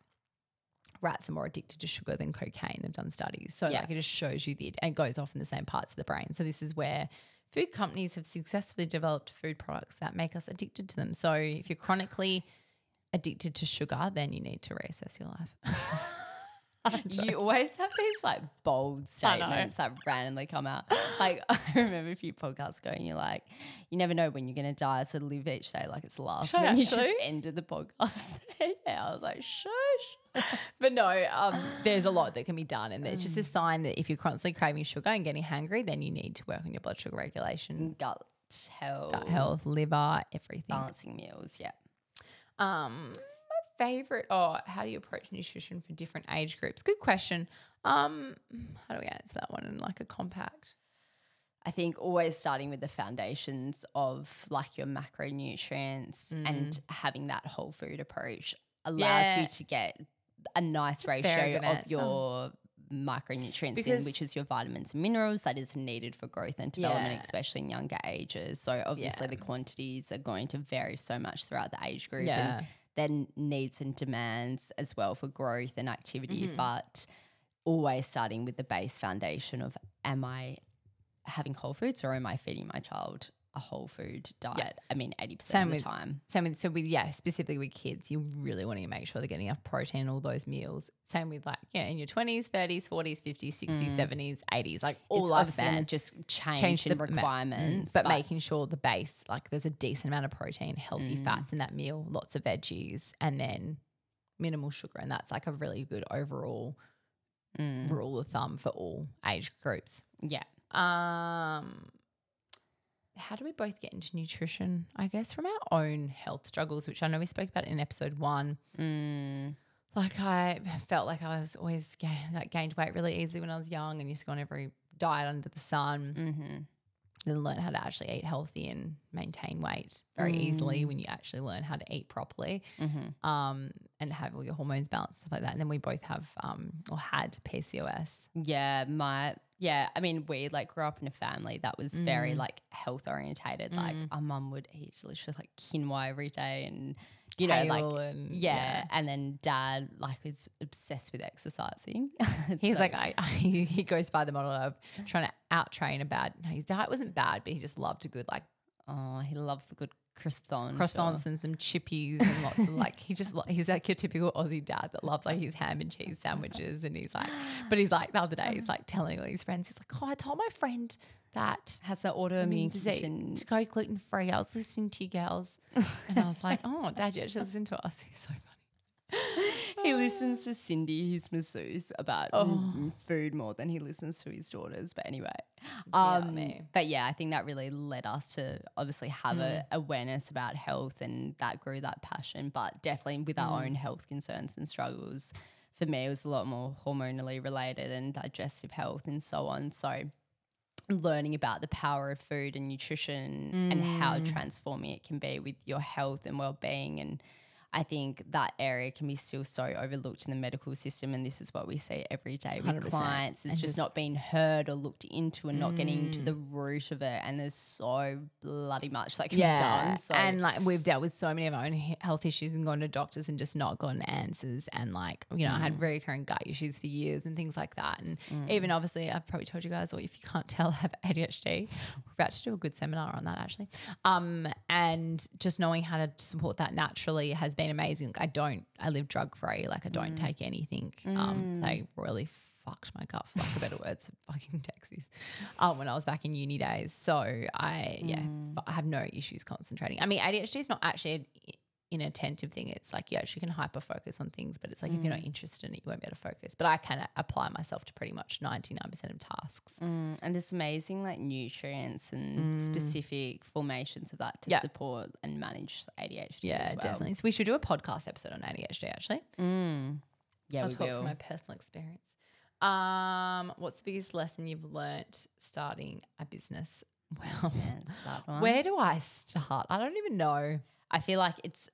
rats are more addicted to sugar than cocaine. They've done studies. So Yeah. like it just shows you the and it goes off in the same parts of the brain. So this is where food companies have successfully developed food products that make us addicted to them. So if you're chronically addicted to sugar, then you need to reassess your life. you always have these like bold statements that randomly come out. Like I remember a few podcasts ago, and you're like, you never know when you're gonna die, so live each day like it's the last. Should and then you just ended the podcast. yeah, I was like, shush. but no, um, there's a lot that can be done, and it's just a sign that if you're constantly craving sugar and getting hungry, then you need to work on your blood sugar regulation, Gut health, gut health, liver, everything. balancing meals. Yeah. Um, favorite. Oh, how do you approach nutrition for different age groups? Good question. Um, how do we answer that one in like a compact? I think always starting with the foundations of like your macronutrients and having that whole food approach allows Yeah. you to get a nice ratio of answer. your micronutrients Because- in which is your vitamins and minerals that is needed for growth and development Yeah. especially in younger ages so obviously Yeah. the quantities are going to vary so much throughout the age group Yeah. and then needs and demands as well for growth and activity Mm-hmm. but always starting with the base foundation of am I having whole foods or am I feeding my child a whole food diet? I mean, 80% Same of the with- time. Same with so with yeah, specifically with kids, you really want to make sure they're getting enough protein in all those meals. Same with like yeah, in your twenties, thirties, forties, fifties, sixties, seventies, eighties, like all Mm. it's going lifespan. just change, change the ma- requirements. but, making sure the base like there's a decent amount of protein, healthy Mm. fats in that meal, lots of veggies, and then minimal sugar, and that's like a really good overall Mm, rule of thumb for all age groups. yeah. Um, how do we both get into nutrition? I guess from our own health struggles, which I know we spoke about in episode one. Mm, Like I felt like I was always like gained weight really easily when I was young, and used to go on every diet under the sun. hmm Then learn how to actually eat healthy and maintain weight very easily when you actually learn how to eat properly. hmm Um, and have all your hormones balanced stuff like that. And then we both have um or had PCOS. Yeah, my yeah. I mean, we like grew up in a family that was very Mm. like health orientated. Like our mum would eat delicious like quinoa every day, and you know, Hail like and- yeah. yeah. And then dad like is obsessed with exercising. He's So- like, I, I, he goes by the model of trying to out train a bad. No, his diet wasn't bad, but he just loved a good like oh, he loves the good croissant. or- croissants and some chippies and lots of like he just he's like your typical Aussie dad that loves like his ham and cheese sandwiches and he's like but he's like the other day he's um. like telling all his friends he's like oh I told my friend that has that immune autoimmune disease condition. to go gluten free I was listening to you girls and I was like oh dad you actually listen to us he's so funny He listens to Cindy, his masseuse, about mm, food more than he listens to his daughters. But anyway, um, but yeah, I think that really led us to obviously have a awareness about health, and that grew that passion. But definitely with our own health concerns and struggles, for me, it was a lot more hormonally related and digestive health and so on. So learning about the power of food and nutrition and how transforming it can be with your health and well-being and I think that area can be still so overlooked in the medical system and this is what we see every day with 100%. clients it's just, just- not being heard or looked into and not getting to the root of it and there's so bloody much that can be done so and like we've dealt with so many of our own health issues and gone to doctors and just not gotten answers. And like, you know, I Mm. had recurring gut issues for years and things like that. And even obviously, I've probably told you guys, or if you can't tell, I have ADHD. We're about to do a good seminar on that actually. Um, and just knowing how to support that naturally has been amazing. Like, I don't, I live drug free. Like I don't Mm. take anything. Um, they really fucked my gut for lack of better words, fucking dexies, um, when I was back in uni days. So I, yeah, Mm. I have no issues concentrating. I mean, ADHD is not actually inattentive thing. It's like you actually can hyper focus on things, but it's like if you're Mm. not interested in it, you won't be able to focus. But I can apply myself to pretty much 99% of tasks. Mm, and there's amazing like nutrients and specific formations of that to Mm. Yeah. support and manage ADHD Yeah, well. definitely. So we should do a podcast episode on ADHD actually. Mm. Yeah, I'll we talk will. from my personal experience. Um, what's the biggest lesson you've learnt starting a business? Well, one. where do I start? I don't even know. I feel like it's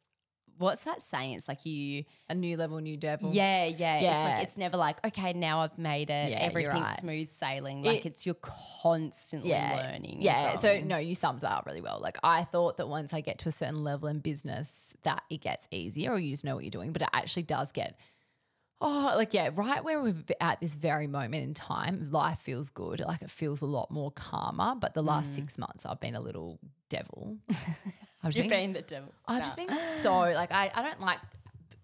what's that saying? It's like you A new level, new devil. Yeah, yeah. It's Yeah. like it's never like, okay, now I've made it. Yeah, Everything's right. smooth sailing. Like It- it's you're constantly learning. and Yeah. So no, you sums that up really well. Like I thought that once I get to a certain level in business that it gets easier or you just know what you're doing, but it actually does get Oh, like yeah, right where we're at this very moment in time, life feels good. Like it feels a lot more calmer. But the Mm. last six months, I've been a little devil. I've just You've been, the devil. I've just been so like I, I don't like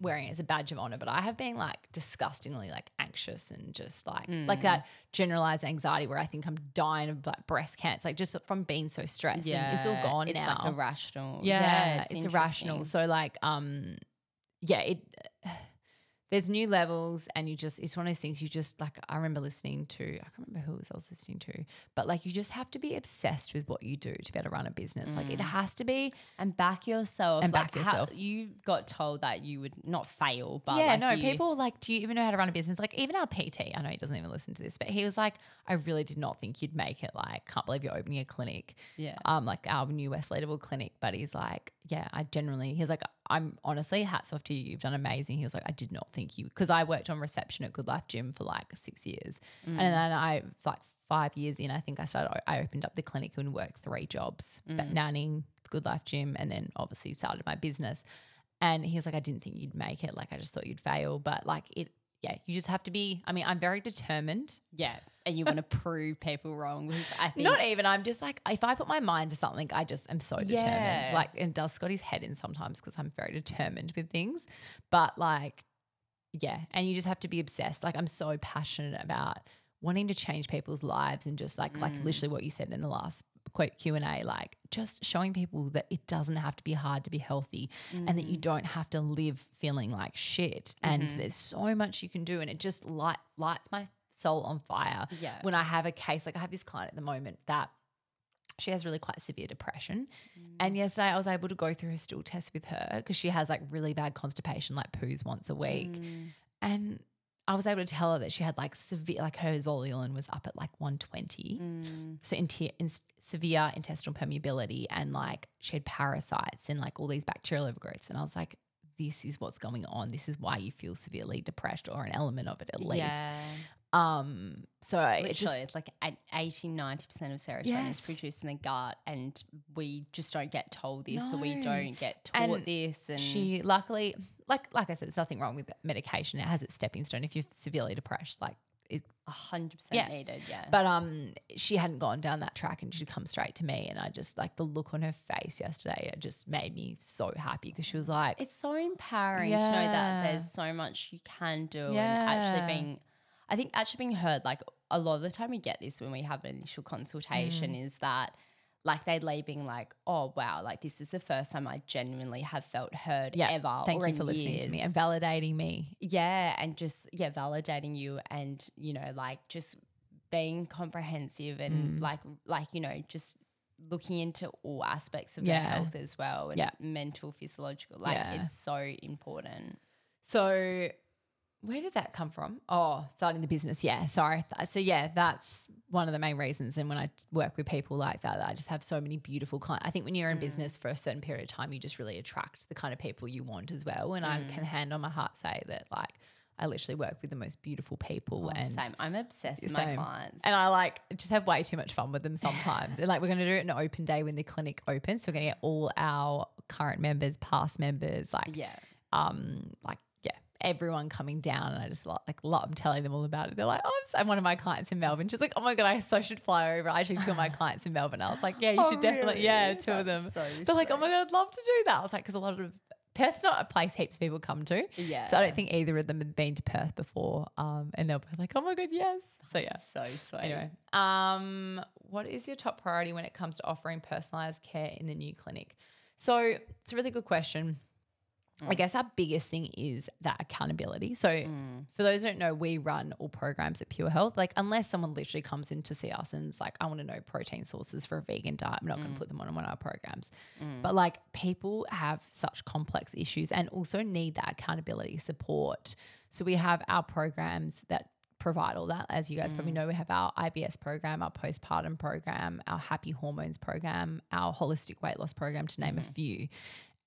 wearing it as a badge of honor, but I have been like disgustingly like anxious and just like Mm. like that generalized anxiety where I think I'm dying of like breast cancer, like just from being so stressed. and it's all gone it's now. like irrational. yeah, it's, interesting. irrational. So like um yeah, it there's new levels and you just it's one of those things you just like I remember listening to I can't remember who it was I was listening to, but like you just have to be obsessed with what you do to be able to run a business. Like it has to be and back yourself. And like back yourself. How, you got told that you would not fail, but yeah, like no, you- people like, do you even know how to run a business? Like, even our PT, I know he doesn't even listen to this, but he was like, I really did not think you'd make it. Like, can't believe you're opening a clinic. Yeah. Um, like our new West Leederville clinic. But he's like, yeah, I generally, he's like, I'm honestly, hats off to you. You've done amazing. He was like, I did not think you, because I worked on reception at Good Life Gym for like six years. And mm. then I, like, five years in, I think I started, I opened up the clinic and worked three jobs, but mm. nannying, Good Life Gym, and then obviously started my business. And he was like, I didn't think you'd make it. Like, I just thought you'd fail. But like, it, yeah, you just have to be. I mean, I'm very determined. yeah, and you want to prove people wrong, which I think Not even. I'm just like, if I put my mind to something, I just am so determined. Yeah. Like, and it does Scotty's head in sometimes because I'm very determined with things. But like, yeah, and you just have to be obsessed. Like, I'm so passionate about wanting to change people's lives and just like, like mm. literally what you said in the last quote Q and A, like just showing people that it doesn't have to be hard to be healthy and that you mm. don't have to live feeling like shit. And mm-hmm. there's so much you can do, and it just light lights my soul on fire. Yeah. When I have a case, like I have this client at the moment that she has really quite severe depression. And mm. yesterday I was able to go through her stool test with her because she has like really bad constipation, like poos once a week. Mm. And I was able to tell her that she had like severe, like her zonulin was up at like 120. Mm. So in, in severe intestinal permeability and like she had parasites and like all these bacterial overgrowths. And I was like, this is what's going on. This is why you feel severely depressed or an element of it at least. Yeah. Um, so it Literally, just it's like an 80, 90% of serotonin Yes. is produced in the gut, and we just don't get told this, or we don't get taught And this. And she luckily, like like I said, there's nothing wrong with medication. It has its stepping stone if you're severely depressed. Like it, a hundred percent Yeah. needed, yeah. but um, she hadn't gone down that track, and she'd come straight to me, and I just like the look on her face yesterday. It just made me so happy because she was like, it's so empowering to know that there's so much you can do and actually being I think actually being heard like a lot of the time we get this when we have an initial consultation Mm. is that like they leave being like, oh wow, like this is the first time I genuinely have felt heard yeah, ever. thank or you in for listening to me and validating me. yeah, and just yeah, validating you and you know like just being comprehensive Mm. and like like you know just looking into all aspects of their health as well and Yeah. mental physiological like Yeah. it's so important So where did that come from? Oh, starting the business. Yeah, sorry. So yeah, that's one of the main reasons. And when I work with people like that, I just have so many beautiful clients. I think when you're in business for a certain period of time, you just really attract the kind of people you want as well. And I can hand on my heart say that like I literally work with the most beautiful people Oh, and same i'm obsessed with my clients And I like just have way too much fun with them sometimes. and like we're gonna do it an open day when the clinic opens. So we're gonna get all our current members, past members, like yeah um like everyone coming down and I just like like love I'm telling them all about it. They're like, oh, I'm one of my clients in Melbourne, she's like, oh my god, I so should fly over. I actually two of my clients in Melbourne. I was like, yeah, you Oh, should definitely, yeah, really? two of them. So They're like, oh my god, I'd love to do that. I was like, because a lot of Perth's not a place heaps of people come to. yeah So I don't think either of them had been to Perth before. Um, and they'll be like, oh my god, yes. So yeah. so sweet Anyway, um, what is your top priority when it comes to offering personalized care in the new clinic? So it's a really good question. I guess our biggest thing is that accountability. So Mm. for those who don't know, we run all programs at Pure Health. Like unless someone literally comes in to see us and is like, I want to know protein sources for a vegan diet, I'm not going to mm. put them on one of our programs. Mm. But like people have such complex issues and also need that accountability support. So we have our programs that provide all that. As you guys probably mm. know, we have our IBS program, our postpartum program, our happy hormones program, our holistic weight loss program, to name a mm-hmm. few.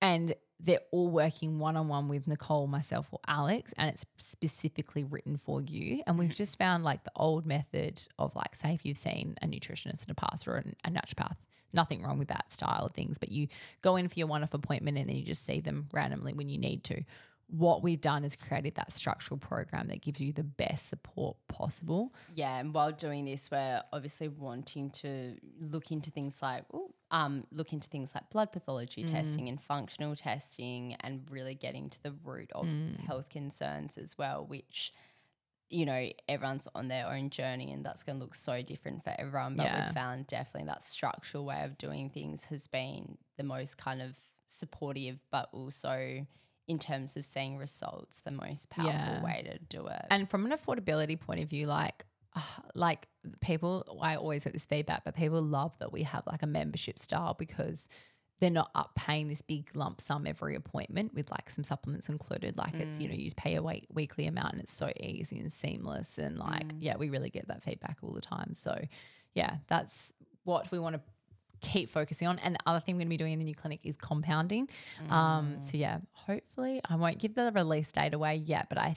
And they're all working one on one with Nicole, myself, or Alex, and it's specifically written for you. And we've just found like the old method of like, say, if you've seen a nutritionist and a pastor or a naturopath, nothing wrong with that style of things, but you go in for your one off appointment and then you just see them randomly when you need to. What we've done is created that structural program that gives you the best support possible. Yeah, and while doing this, we're obviously wanting to look into things like ooh, um, look into things like blood pathology Mm. testing and functional testing, and really getting to the root of Mm. health concerns as well, which you know everyone's on their own journey, and that's going to look so different for everyone. But Yeah. we've found definitely that structural way of doing things has been the most kind of supportive, but also in terms of seeing results, the most powerful Yeah. way to do it. And from an affordability point of view, like, uh, like people, I always get this feedback, but people love that we have like a membership style because they're not up paying this big lump sum every appointment with like some supplements included. Like it's, you know, you just pay a week, weekly amount and it's so easy and seamless. And like, yeah, we really get that feedback all the time. So yeah, that's what we want to keep focusing on. And the other thing we're going to be doing in the new clinic is compounding. Um, so yeah, hopefully I won't give the release date away yet, but I,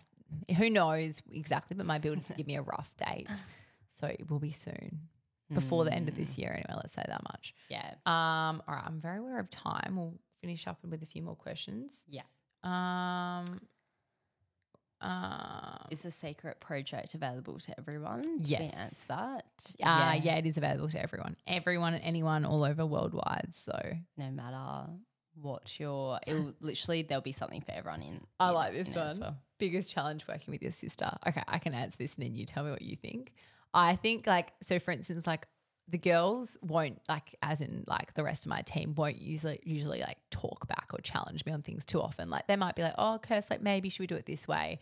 who knows exactly, but my be able to give me a rough date. So it will be soon before the end of this year anyway. Let's say that much. yeah, Um, all right. I'm very aware of time. We'll finish up with a few more questions. yeah. Um, um, Is the secret project available to everyone? Did Yes. we answer that? uh, yeah, it is available to everyone, everyone and anyone all over worldwide. So No matter what your, it'll literally there'll be something for everyone in. I in- like this one. well. Biggest challenge working with your sister. Okay, I can answer this and then you tell me what you think. I think like so for instance, like the girls won't like as in like the rest of my team won't usually usually like talk back or challenge me on things too often. Like they might be like, oh Kirst, like maybe should we do it this way?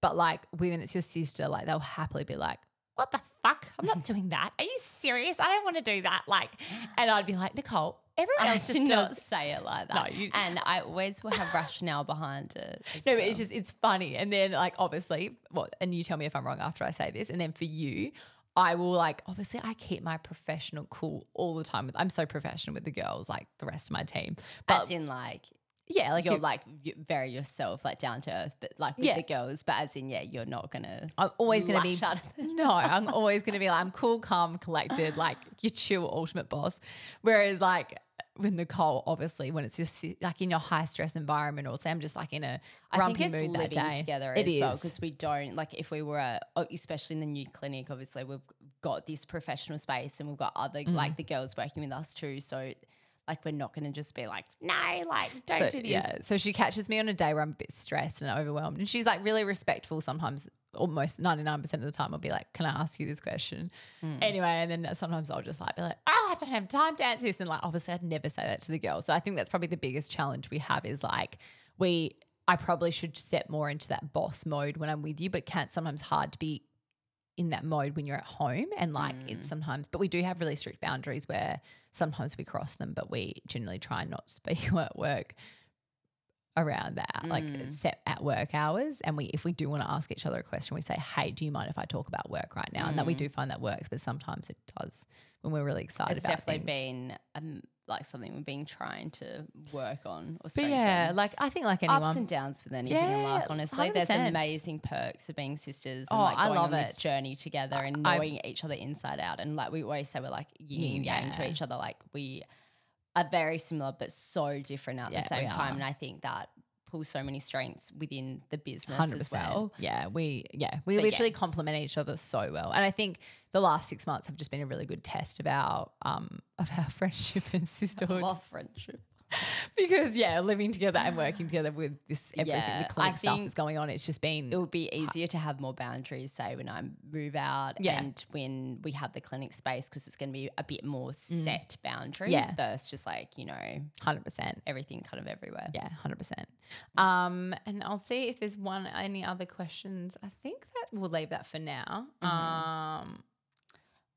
But like when it's your sister, like they'll happily be like, what the fuck? I'm not doing that. Are you serious? I don't want to do that. Like, and I'd be like, Nicole, everyone else did just not does say it like No, that. you- and I always will have rationale behind it. No, but it's just it's funny. And then like obviously, what and you tell me if I'm wrong after I say this. And then for you, I will like obviously I keep my professional cool all the time. I'm so professional with the girls, like the rest of my team. But as in like yeah, like you're you- like very yourself, like down to earth, but like with Yeah. the girls. But as in, yeah, you're not gonna. I'm always to be lash out at no. I'm always to be like I'm cool, calm, collected, like your chill ultimate boss. Whereas like with Nicole, obviously when it's just like in your high stress environment, or say I'm just like in a grumpy think it's mood that living day. together It as well because we don't like if we were a, especially in the new clinic. Obviously, we've got this professional space and we've got other Mm. like the girls working with us too. So like we're not going to just be like no, like don't so, do this. Yeah. So she catches me on a day where I'm a bit stressed and overwhelmed. And she's like really respectful sometimes, almost 99% of the time. I'll be like, Can I ask you this question? Hmm. Anyway, and then sometimes I'll just like be like, Oh, I don't have time to answer this. And like, obviously, I'd never say that to the girl. So I think that's probably the biggest challenge we have is like, we, I probably should step more into that boss mode when I'm with you, but can't sometimes hard to be in that mode when you're at home and like Mm. it's sometimes but we do have really strict boundaries where sometimes we cross them but we generally try not to speak at work around that like Mm. set at work hours and we if we do want to ask each other a question we say hey do you mind if i talk about work right now and that we do find that works but sometimes it does when we're really excited Mm. it's definitely things. been um, like something we've been trying to work on or but yeah like i think like anyone ups and downs with anything in life. Honestly, there's 100%. amazing perks of being sisters and Oh, like I love on this it. journey together and I- knowing each other inside out. And like we always say, we're like yin and yang to each other. Like we are very similar but so different at Yeah, the same time. And I think that pulls so many strengths within the business Hundred as well. Yeah, we yeah we But yeah. literally complement each other so well, and I think the last six months have just been a really good test of our um of our friendship and sisterhood. Love friendship. because yeah, living together and working together with this everything Yeah, the clinic stuff that's going on, it's just been It would be easier to have more boundaries, say when I move out Yeah. and when we have the clinic space, because it's going to be a bit more set boundaries Mm. Yeah. versus just like, you know, hundred percent. everything kind of everywhere. Yeah, hundred percent. Um, and I'll see if there's one any other questions. I think that we'll leave that for now. Mm-hmm. Um,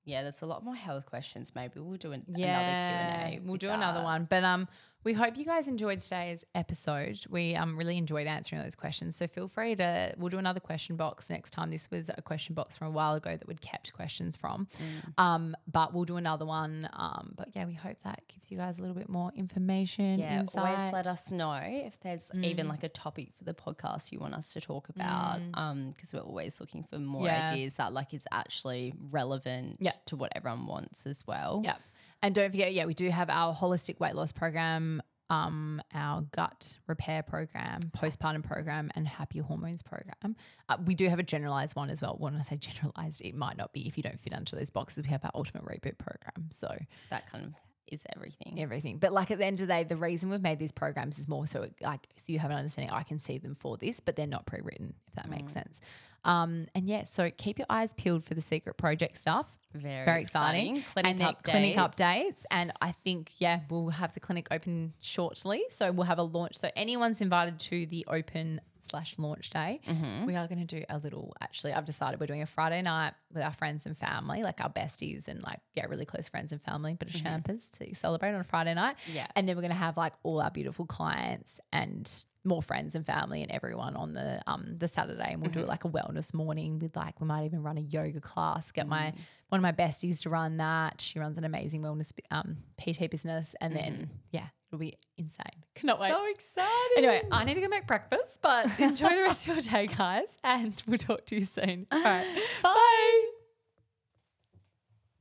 Yeah, there's a lot more health questions. Maybe we'll do an, yeah, another Q&A. We'll with do another one. But um, we hope you guys enjoyed today's episode. We um really enjoyed answering those questions. So feel free to we'll do another question box next time. This was a question box from a while ago that we'd kept questions from. Mm. Um, but we'll do another one. Um, but yeah, we hope that gives you guys a little bit more information. Yeah, insight. always let us know if there's even Mm. like a topic for the podcast you want us to talk about. Um, because we're always looking for more Yeah. ideas that like is actually relevant Yeah. to what everyone wants as well. Yeah. And don't forget, yeah, we do have our holistic weight loss program, um, our gut repair program, postpartum program, and happy hormones program. Uh, we do have a generalized one as well. When I say generalized, it might not be if you don't fit into those boxes. We have our ultimate reboot program. So That kind of is everything. everything. But like at the end of the day, the reason we've made these programs is more so it- like so you have an understanding. I can see them for this, but they're not pre-written. If that makes sense. Um, and yeah, so keep your eyes peeled for the secret project stuff Very, very exciting. Clinic and updates. clinic updates. And I think, yeah, we'll have the clinic open shortly. So we'll have a launch. So anyone's invited to the open slash launch day. Mm-hmm. We are going to do a little, actually, I've decided we're doing a Friday night with our friends and family, like our besties and like, yeah, really close friends and family, bit of champers to celebrate on a Friday night. Mm-hmm. Yeah. And then we're going to have like all our beautiful clients and more friends and family and everyone on the um the Saturday and we'll Mm-hmm. do it like a wellness morning with like we might even run a yoga class get my Mm. one of my besties to run that she runs an amazing wellness um PT business and then yeah it'll be insane cannot wait Mm-hmm. So excited. anyway I need to go make breakfast but enjoy the rest of your day guys and we'll talk to you soon all right Bye.